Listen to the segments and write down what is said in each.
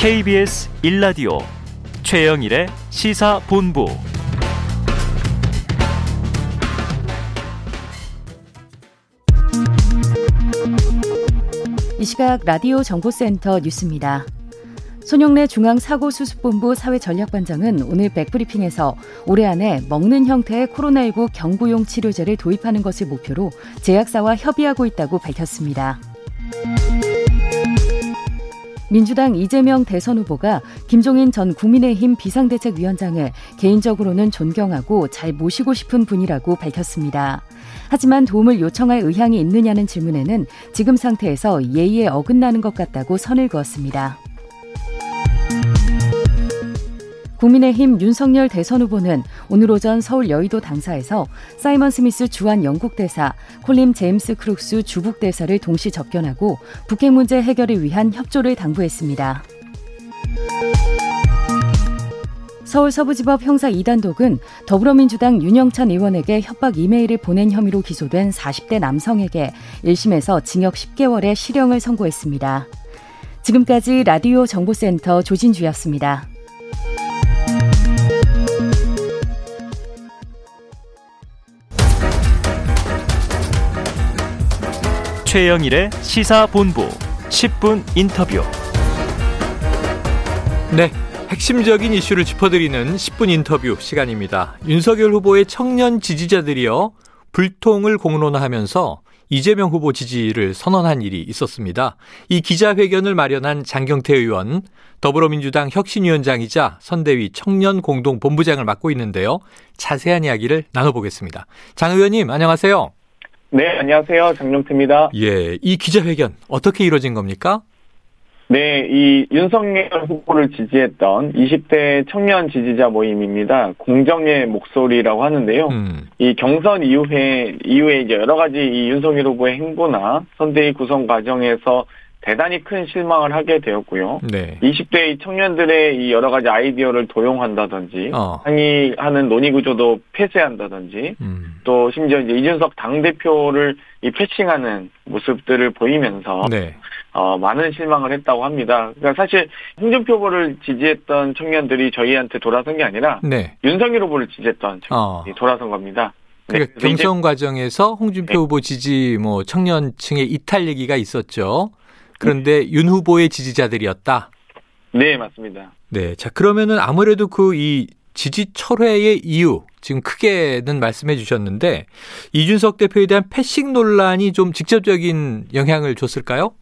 KBS 1라디오 최영일의 시사본부 이 시각 라디오 정보센터 뉴스입니다. 손영래 중앙사고수습본부 사회전략반장은 오늘 백브리핑에서 올해 안에 먹는 형태의 코로나19 경구용 치료제를 도입하는 것을 목표로 제약사와 협의하고 있다고 밝혔습니다. 민주당 이재명 대선 후보가 김종인 전 국민의힘 비상대책위원장을 개인적으로는 존경하고 잘 모시고 싶은 분이라고 밝혔습니다. 하지만 도움을 요청할 의향이 있느냐는 질문에는 지금 상태에서 예의에 어긋나는 것 같다고 선을 그었습니다. 국민의힘 윤석열 대선 후보는 오늘 오전 서울 여의도 당사에서 사이먼 스미스 주한 영국 대사, 콜린 제임스 크룩스 주북 대사를 동시 접견하고 북핵 문제 해결을 위한 협조를 당부했습니다. 서울 서부지법 형사 2단독은 더불어민주당 윤영찬 의원에게 협박 이메일을 보낸 혐의로 기소된 40대 남성에게 1심에서 징역 10개월의 실형을 선고했습니다. 지금까지 라디오 정보센터 조진주였습니다. 최영일의 시사본부 10분 인터뷰. 네. 핵심적인 이슈를 짚어드리는 10분 인터뷰 시간입니다. 윤석열 후보의 청년 지지자들이요. 불통을 공론화하면서 이재명 후보 지지를 선언한 일이 있었습니다. 이 기자회견을 마련한 장경태 의원, 더불어민주당 혁신위원장이자 선대위 청년 공동 본부장을 맡고 있는데요. 자세한 이야기를 나눠보겠습니다. 장 의원님, 안녕하세요. 네, 안녕하세요. 장룡태입니다. 예, 이 기자회견 어떻게 이루어진 겁니까? 네, 이 윤석열 후보를 지지했던 20대 청년 지지자 모임입니다. 공정의 목소리라고 하는데요. 음. 이 경선 이후에 이후에 이제 여러 가지 이 윤석열 후보의 행보나 선대위 구성 과정에서 대단히 큰 실망을 하게 되었고요. 네. 20대 청년들의 이 여러 가지 아이디어를 도용한다든지 어. 항의하는 논의 구조도 폐쇄한다든지 음. 또 심지어 이제 이준석 당 대표를 이 패싱하는 모습들을 보이면서 네. 어, 많은 실망을 했다고 합니다. 그러니까 사실 홍준표 후보를 지지했던 청년들이 저희한테 돌아선 게 아니라 네. 윤석열 후보를 지지했던 청년들이 어. 돌아선 겁니다. 네. 그러니까 경선 과정에서 홍준표 네. 후보 지지 뭐 청년층의 이탈 얘기가 있었죠. 그런데 네. 윤 후보의 지지자들이었다. 네, 맞습니다. 네. 자, 그러면은 아무래도 그 이 지지 철회의 이유 지금 크게는 말씀해 주셨는데 이준석 대표에 대한 패싱 논란이 좀 직접적인 영향을 줬을까요?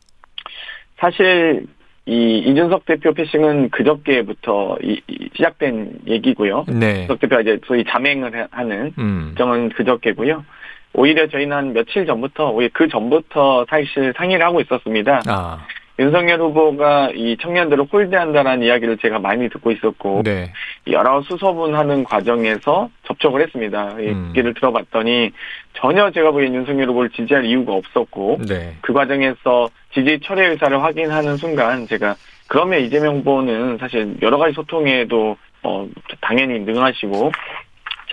사실 이 이준석 대표 패싱은 그저께부터 이, 이 시작된 얘기고요. 네. 이준석 대표가 이제 소위 자맹을 하는 음. 정은 그저께고요. 오히려 저희는 한 며칠 전부터 오히려 그 전부터 사실 상의를 하고 있었습니다. 아. 윤석열 후보가 이 청년들을 홀대한다라는 이야기를 제가 많이 듣고 있었고 네. 여러 수소문하는 과정에서 접촉을 했습니다. 음. 얘기를 들어봤더니 전혀 제가 보기엔 윤석열 후보를 지지할 이유가 없었고 네. 그 과정에서 지지 철회 의사를 확인하는 순간 제가 그러면 이재명 후보는 사실 여러 가지 소통에도 어 당연히 능하시고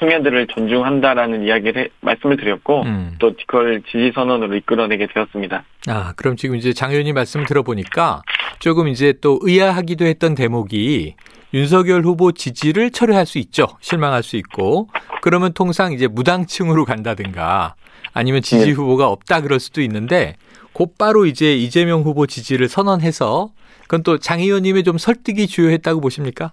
청년들을 존중한다라는 이야기를 해, 말씀을 드렸고 음. 또 그걸 지지 선언으로 이끌어내게 되었습니다. 아 그럼 지금 이제 장 의원님 말씀을 들어보니까 조금 이제 또 의아하기도 했던 대목이 윤석열 후보 지지를 철회할 수 있죠. 실망할 수 있고 그러면 통상 이제 무당층으로 간다든가 아니면 지지 네. 후보가 없다 그럴 수도 있는데 곧바로 이제 이재명 후보 지지를 선언해서 그건 또 장 의원님의 좀 설득이 주요했다고 보십니까?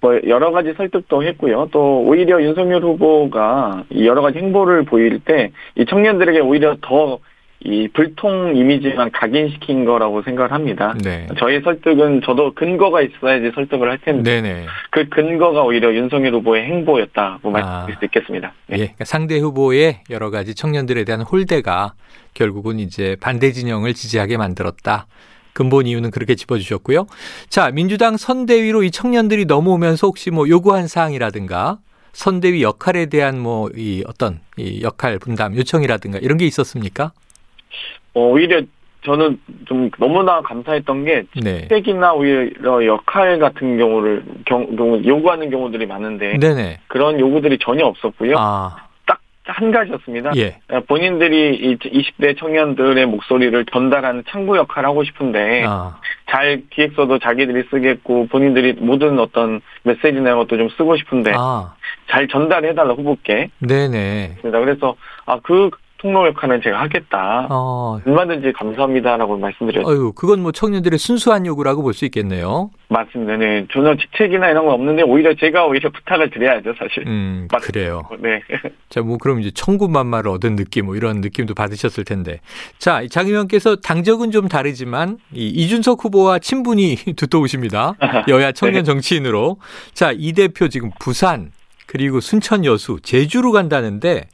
뭐 여러 가지 설득도 했고요. 또 오히려 윤석열 후보가 여러 가지 행보를 보일 때 이 청년들에게 오히려 더 이 불통 이미지만 각인시킨 거라고 생각을 합니다. 네. 저희 설득은 저도 근거가 있어야지 설득을 할 텐데 네네. 그 근거가 오히려 윤석열 후보의 행보였다고 아. 말씀드릴 수 있겠습니다. 네. 예. 그러니까 상대 후보의 여러 가지 청년들에 대한 홀대가 결국은 이제 반대 진영을 지지하게 만들었다. 근본 이유는 그렇게 짚어주셨고요. 자, 민주당 선대위로 이 청년들이 넘어오면서 혹시 뭐 요구한 사항이라든가 선대위 역할에 대한 뭐 이 어떤 이 역할 분담 요청이라든가 이런 게 있었습니까? 어, 오히려 저는 좀 너무나 감사했던 게 스펙이나 네. 오히려 역할 같은 경우를 경, 요구하는 경우들이 많은데 네네. 그런 요구들이 전혀 없었고요. 아. 한 가지였습니다. 예. 어, 본인들이 이 20대 청년들의 목소리를 전달하는 창구 역할을 하고 싶은데 아. 잘 기획서도 자기들이 쓰겠고 본인들이 모든 어떤 메시지나 이런 것도 좀 쓰고 싶은데 아. 잘 전달해달라 후보께. 네네. 그래서 아 그 통로 역할은 제가 하겠다. 어. 얼마든지 감사합니다라고 말씀드렸죠. 어유 그건 뭐 청년들의 순수한 요구라고 볼 수 있겠네요. 맞습니다. 네. 전혀 직책이나 이런 건 없는데 오히려 제가 오히려 부탁을 드려야죠, 사실. 음, 맞... 그래요. 네. 자, 뭐 그럼 이제 천군만마를 얻은 느낌 뭐 이런 느낌도 받으셨을 텐데. 자, 장 의원께서 당적은 좀 다르지만 이 이준석 후보와 친분이 두터우십니다. 여야 청년 네. 정치인으로. 자, 이 대표 지금 부산 그리고 순천 여수, 제주로 간다는데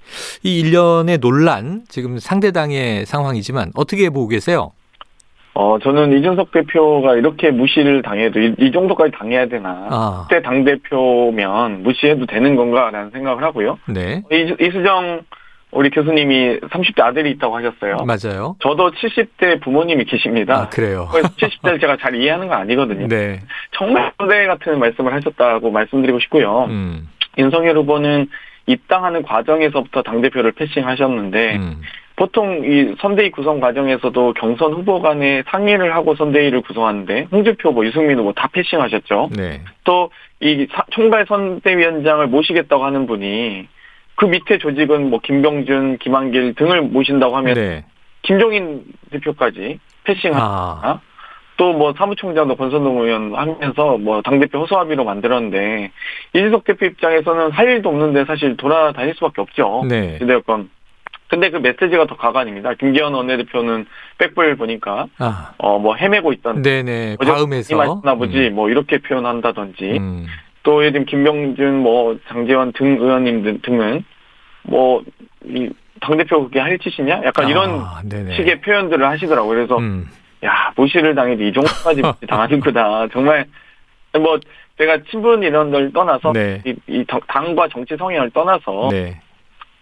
이 일련의 논란 지금 상대당의 상황이지만 어떻게 보고 계세요? 어, 저는 이준석 대표가 이렇게 무시를 당해도 이, 이 정도까지 당해야 되나. 아. 그때 당대표면 무시해도 되는 건가라는 생각을 하고요. 네. 이, 이수정 우리 교수님이 30대 아들이 있다고 하셨어요. 맞아요. 저도 70대 부모님이 계십니다. 아, 그래요. 70대를 제가 잘 이해하는 건 아니거든요. 네. 정말 선대 같은 말씀을 하셨다고 말씀드리고 싶고요. 음. 윤석열 후보는 입당하는 과정에서부터 당대표를 패싱하셨는데 음. 보통 이 선대위 구성 과정에서도 경선 후보 간에 상의를 하고 선대위를 구성하는데 홍준표 뭐 유승민 후보 다 패싱하셨죠. 네. 또이 총괄 선대위원장을 모시겠다고 하는 분이 그 밑에 조직은 뭐 김병준, 김한길 등을 모신다고 하면 네. 김종인 대표까지 패싱하다. 아. 또 뭐 사무총장도 권선동 의원 하면서 뭐 당대표 호소합의로 만들었는데 이준석 대표 입장에서는 할 일도 없는데 사실 돌아다닐 수밖에 없죠. 네. 여건 근데 그 메시지가 더 가관입니다. 김기현 원내대표는 백불 보니까 아. 어뭐 헤매고 있던 네네 과음해서 맞나 보지 음. 뭐 이렇게 표현한다든지 음. 또 예를 들면 김병준 뭐 장재원 등 의원님 등은 뭐이 당대표 그게 할 짓이냐? 약간 이런 아, 식의 표현들을 하시더라고요. 그래서 음. 야, 무시를 당해도 이 정도까지 당하는구나. 정말, 뭐, 제가 친분 이런 걸 떠나서, 네. 이, 이, 당과 정치 성향을 떠나서, 네.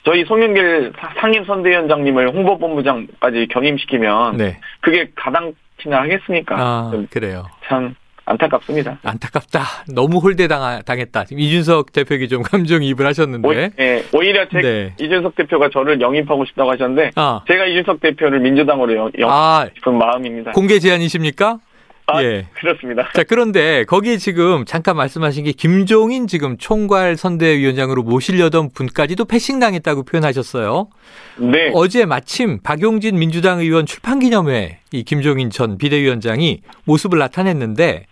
저희 송영길 상임선대위원장님을 홍보본부장까지 경임시키면, 네. 그게 가당치나 하겠습니까? 아, 그래요. 참, 안타깝습니다. 안타깝다. 너무 홀대당했다. 지금 이준석 대표에게 좀 감정이입을 하셨는데. 오, 네, 오히려 제, 네. 이준석 대표가 저를 영입하고 싶다고 하셨는데 아. 제가 이준석 대표를 민주당으로 영, 입 아, 싶은 마음입니다. 공개 제안이십니까? 아, 예. 그렇습니다. 자, 그런데 거기에 지금 잠깐 말씀하신 게 김종인 지금 총괄 선대위원장으로 모시려던 분까지도 패싱당했다고 표현하셨어요. 네. 어제 마침 박용진 민주당 의원 출판 기념회 이 김종인 전 비대위원장이 모습을 나타냈는데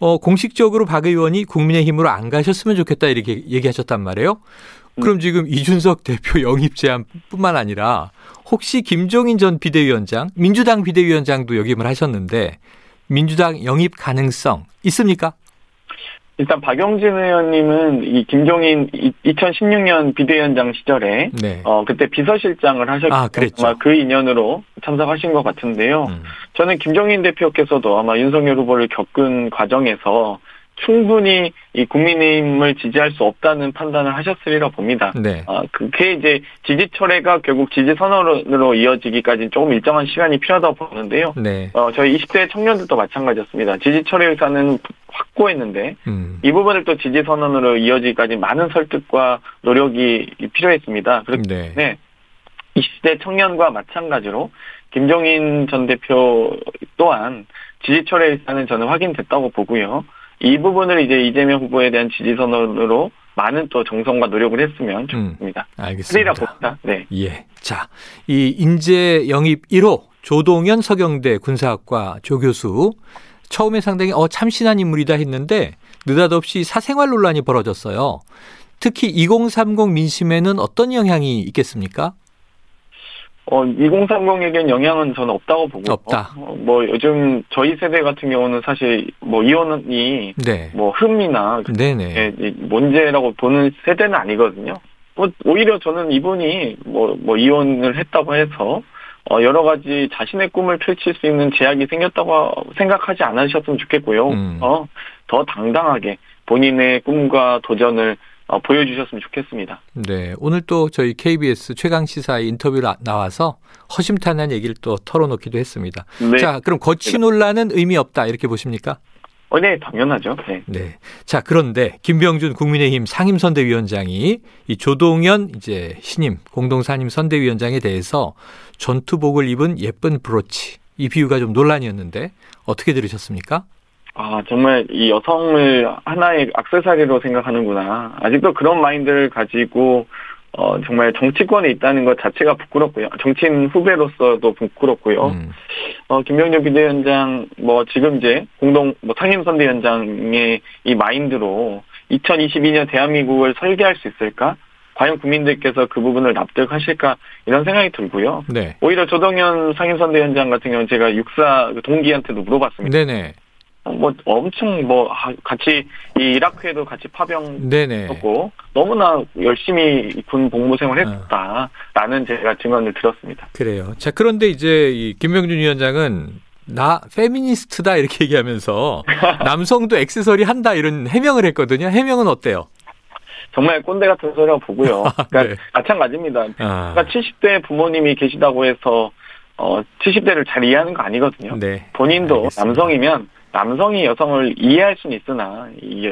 어, 공식적으로 박 의원이 국민의힘으로 안 가셨으면 좋겠다 이렇게 얘기하셨단 말이에요. 그럼 지금 이준석 대표 영입 제안뿐만 아니라 혹시 김종인 전 비대위원장, 민주당 비대위원장도 역임을 하셨는데 민주당 영입 가능성 있습니까? 일단 박영진 의원님은 이 김종인 2016년 비대위원장 시절에 네. 어 그때 비서실장을 하셨고 아, 아마 그 인연으로 참석하신 것 같은데요. 음. 저는 김종인 대표께서도 아마 윤석열 후보를 겪은 과정에서 충분히 이 국민의힘을 지지할 수 없다는 판단을 하셨으리라 봅니다. 네. 아, 그게 이제 지지 철회가 결국 지지 선언으로 이어지기까지 조금 일정한 시간이 필요하다고 보는데요. 네. 어, 저희 20대 청년들도 마찬가지였습니다. 지지 철회 의사는 확고했는데 음. 이 부분을 또 지지 선언으로 이어지기까지 많은 설득과 노력이 필요했습니다. 그렇기 때문에 네. 20대 청년과 마찬가지로 김종인 전 대표 또한 지지 철회 의사는 저는 확인됐다고 보고요. 이 부분을 이제 이재명 후보에 대한 지지 선언으로 많은 또 정성과 노력을 했으면 음, 좋겠습니다. 음, 알겠습니다. 봅니다. 네. 예. 자, 이 인재 영입 1호 조동현 서경대 군사학과 조교수 처음에 상당히 어 참신한 인물이다 했는데 느닷없이 사생활 논란이 벌어졌어요. 특히 2030 민심에는 어떤 영향이 있겠습니까? 어, 2030에겐 영향은 저는 없다고 보고. 없다. 어, 뭐 요즘 저희 세대 같은 경우는 사실 뭐 이혼이 네. 뭐 흠이나 네네. 예, 문제라고 보는 세대는 아니거든요. 뭐 오히려 저는 이분이 뭐뭐 뭐 이혼을 했다고 해서 어, 여러 가지 자신의 꿈을 펼칠 수 있는 제약이 생겼다고 생각하지 않으셨으면 좋겠고요. 음. 어, 더 당당하게 본인의 꿈과 도전을 어, 보여주셨으면 좋겠습니다. 네, 오늘 또 저희 KBS 최강 시사의 인터뷰 나와서 허심탄회한 얘기를 또 털어놓기도 했습니다. 네. 자, 그럼 거치 논란은 의미 없다 이렇게 보십니까? 어, 네, 당연하죠. 네. 네. 자, 그런데 김병준 국민의힘 상임선대위원장이 이 조동현 이제 신임 공동상임 선대위원장에 대해서 전투복을 입은 예쁜 브로치 이 비유가 좀 논란이었는데 어떻게 들으셨습니까? 아, 정말 이 여성을 하나의 악세사리로 생각하는구나. 아직도 그런 마인드를 가지고 어, 정말 정치권에 있다는 것 자체가 부끄럽고요. 정치인 후배로서도 부끄럽고요. 음. 어, 김병준 비대위원장, 뭐, 지금 이제 공동, 뭐, 상임선대위원장의 이 마인드로 2022년 대한민국을 설계할 수 있을까? 과연 국민들께서 그 부분을 납득하실까? 이런 생각이 들고요. 네. 오히려 조동현 상임선대위원장 같은 경우는 제가 육사 그 동기한테도 물어봤습니다. 네네. 뭐 엄청 뭐 같이 이 이라크에도 같이 파병했고 너무나 열심히 군 복무 생활했다라는 제가 증언을 들었습니다. 그래요. 자 그런데 이제 이 김명준 위원장은 나 페미니스트다 이렇게 얘기하면서 남성도 액세서리 한다 이런 해명을 했거든요. 해명은 어때요? 정말 꼰대 같은 소리라고 보고요. 그러니까 네. 마찬가지입니다. 아. 그러니까 70대 부모님이 계시다고 해서 어 70대를 잘 이해하는 거 아니거든요. 네. 본인도 알겠습니다. 남성이면 남성이 여성을 이해할 수는 있으나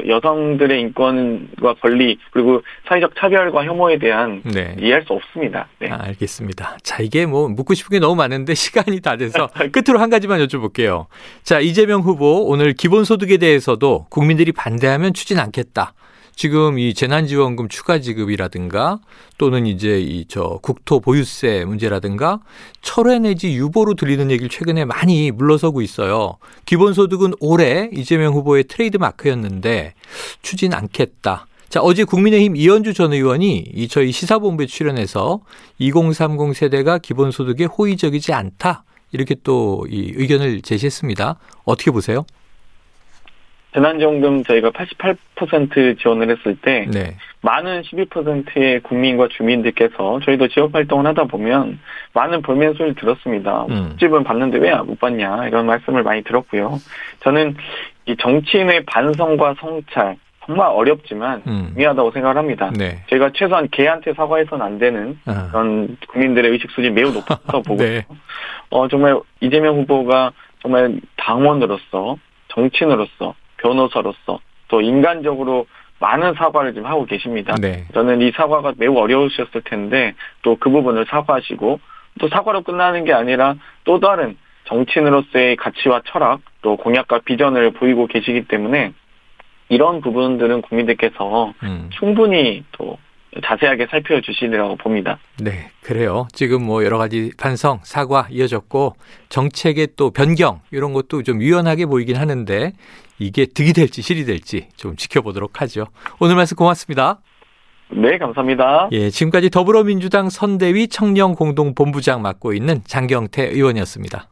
여성들의 인권과 권리 그리고 사회적 차별과 혐오에 대한 네. 이해할 수 없습니다. 네. 아, 알겠습니다. 자 이게 뭐 묻고 싶은 게 너무 많은데 시간이 다 돼서 끝으로 한 가지만 여쭤볼게요. 자 이재명 후보 오늘 기본소득에 대해서도 국민들이 반대하면 추진 않겠다. 지금 이 재난지원금 추가 지급이라든가 또는 이제 이 저 국토 보유세 문제라든가 철회 내지 유보로 들리는 얘기를 최근에 많이 물러서고 있어요. 기본소득은 올해 이재명 후보의 트레이드 마크였는데 추진 않겠다. 자, 어제 국민의힘 이현주 전 의원이 이 저희 시사본부에 출연해서 2030 세대가 기본소득에 호의적이지 않다. 이렇게 또 이 의견을 제시했습니다. 어떻게 보세요? 재난지원금 저희가 88% 지원을 했을 때 네. 많은 12%의 국민과 주민들께서 저희도 지역 활동을 하다 보면 많은 볼멘 소리를 들었습니다. 음. 집은 받는데 왜 못 받냐 이런 말씀을 많이 들었고요. 저는 이 정치인의 반성과 성찰 정말 어렵지만 음. 중요하다고 생각을 합니다. 네. 제가 최소한 개한테 사과해서는 안 되는 아. 그런 국민들의 의식 수준이 매우 높다고 보고 네. 어 정말 이재명 후보가 정말 당원으로서 정치인으로서 변호사로서 또 인간적으로 많은 사과를 좀 하고 계십니다. 네. 저는 이 사과가 매우 어려우셨을 텐데 또 그 부분을 사과하시고 또 사과로 끝나는 게 아니라 또 다른 정치인으로서의 가치와 철학 또 공약과 비전을 보이고 계시기 때문에 이런 부분들은 국민들께서 음. 충분히 또 자세하게 살펴주시리라고 봅니다. 네, 그래요. 지금 뭐 여러 가지 반성, 사과 이어졌고 정책의 또 변경 이런 것도 좀 유연하게 보이긴 하는데 이게 득이 될지 실이 될지 좀 지켜보도록 하죠. 오늘 말씀 고맙습니다. 네, 감사합니다. 예, 지금까지 더불어민주당 선대위 청년공동본부장 맡고 있는 장경태 의원이었습니다.